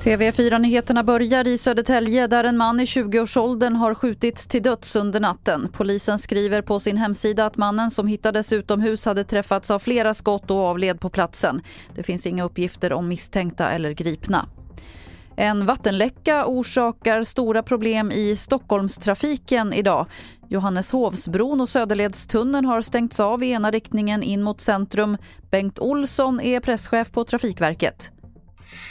TV4-nyheterna börjar i Södertälje där en man i 20-årsåldern har skjutits till döds under natten. Polisen skriver på sin hemsida att mannen som hittades utomhus hade träffats av flera skott och avled på platsen. Det finns inga uppgifter om misstänkta eller gripna. En vattenläcka orsakar stora problem i Stockholmstrafiken idag. Johanneshovsbron och Söderledstunneln har stängts av i ena riktningen in mot centrum. Bengt Olsson är presschef på Trafikverket.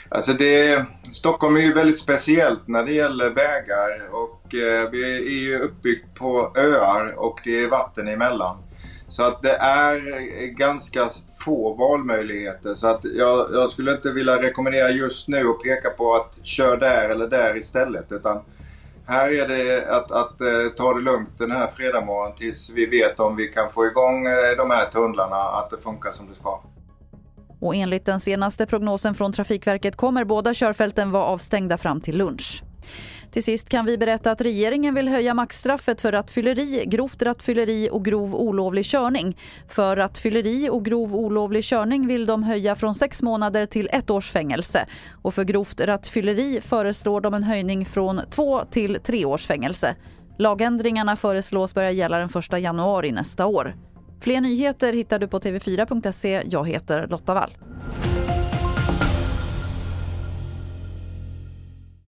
Alltså det, Stockholm är ju väldigt speciellt när det gäller vägar och eh, vi är ju uppbyggt på öar och det är vatten emellan. Så att det är ganska få valmöjligheter så att jag, jag skulle inte vilja rekommendera just nu och peka på att kör där eller där istället utan här är det att, att eh, ta det lugnt den här fredagmorgonen tills vi vet om vi kan få igång eh, de här tunnlarna, att det funkar som det ska. Och enligt den senaste prognosen från Trafikverket kommer båda körfälten vara avstängda fram till lunch. Till sist kan vi berätta att regeringen vill höja maxstraffet för rattfylleri, grovt rattfylleri och grov olovlig körning. För rattfylleri och grov olovlig körning vill de höja från sex månader till ett års fängelse. Och för grovt rattfylleri föreslår de en höjning från två till tre års fängelse. Lagändringarna föreslås börja gälla den 1 januari nästa år. Fler nyheter hittar du på tv4.se. Jag heter Lotta Wall.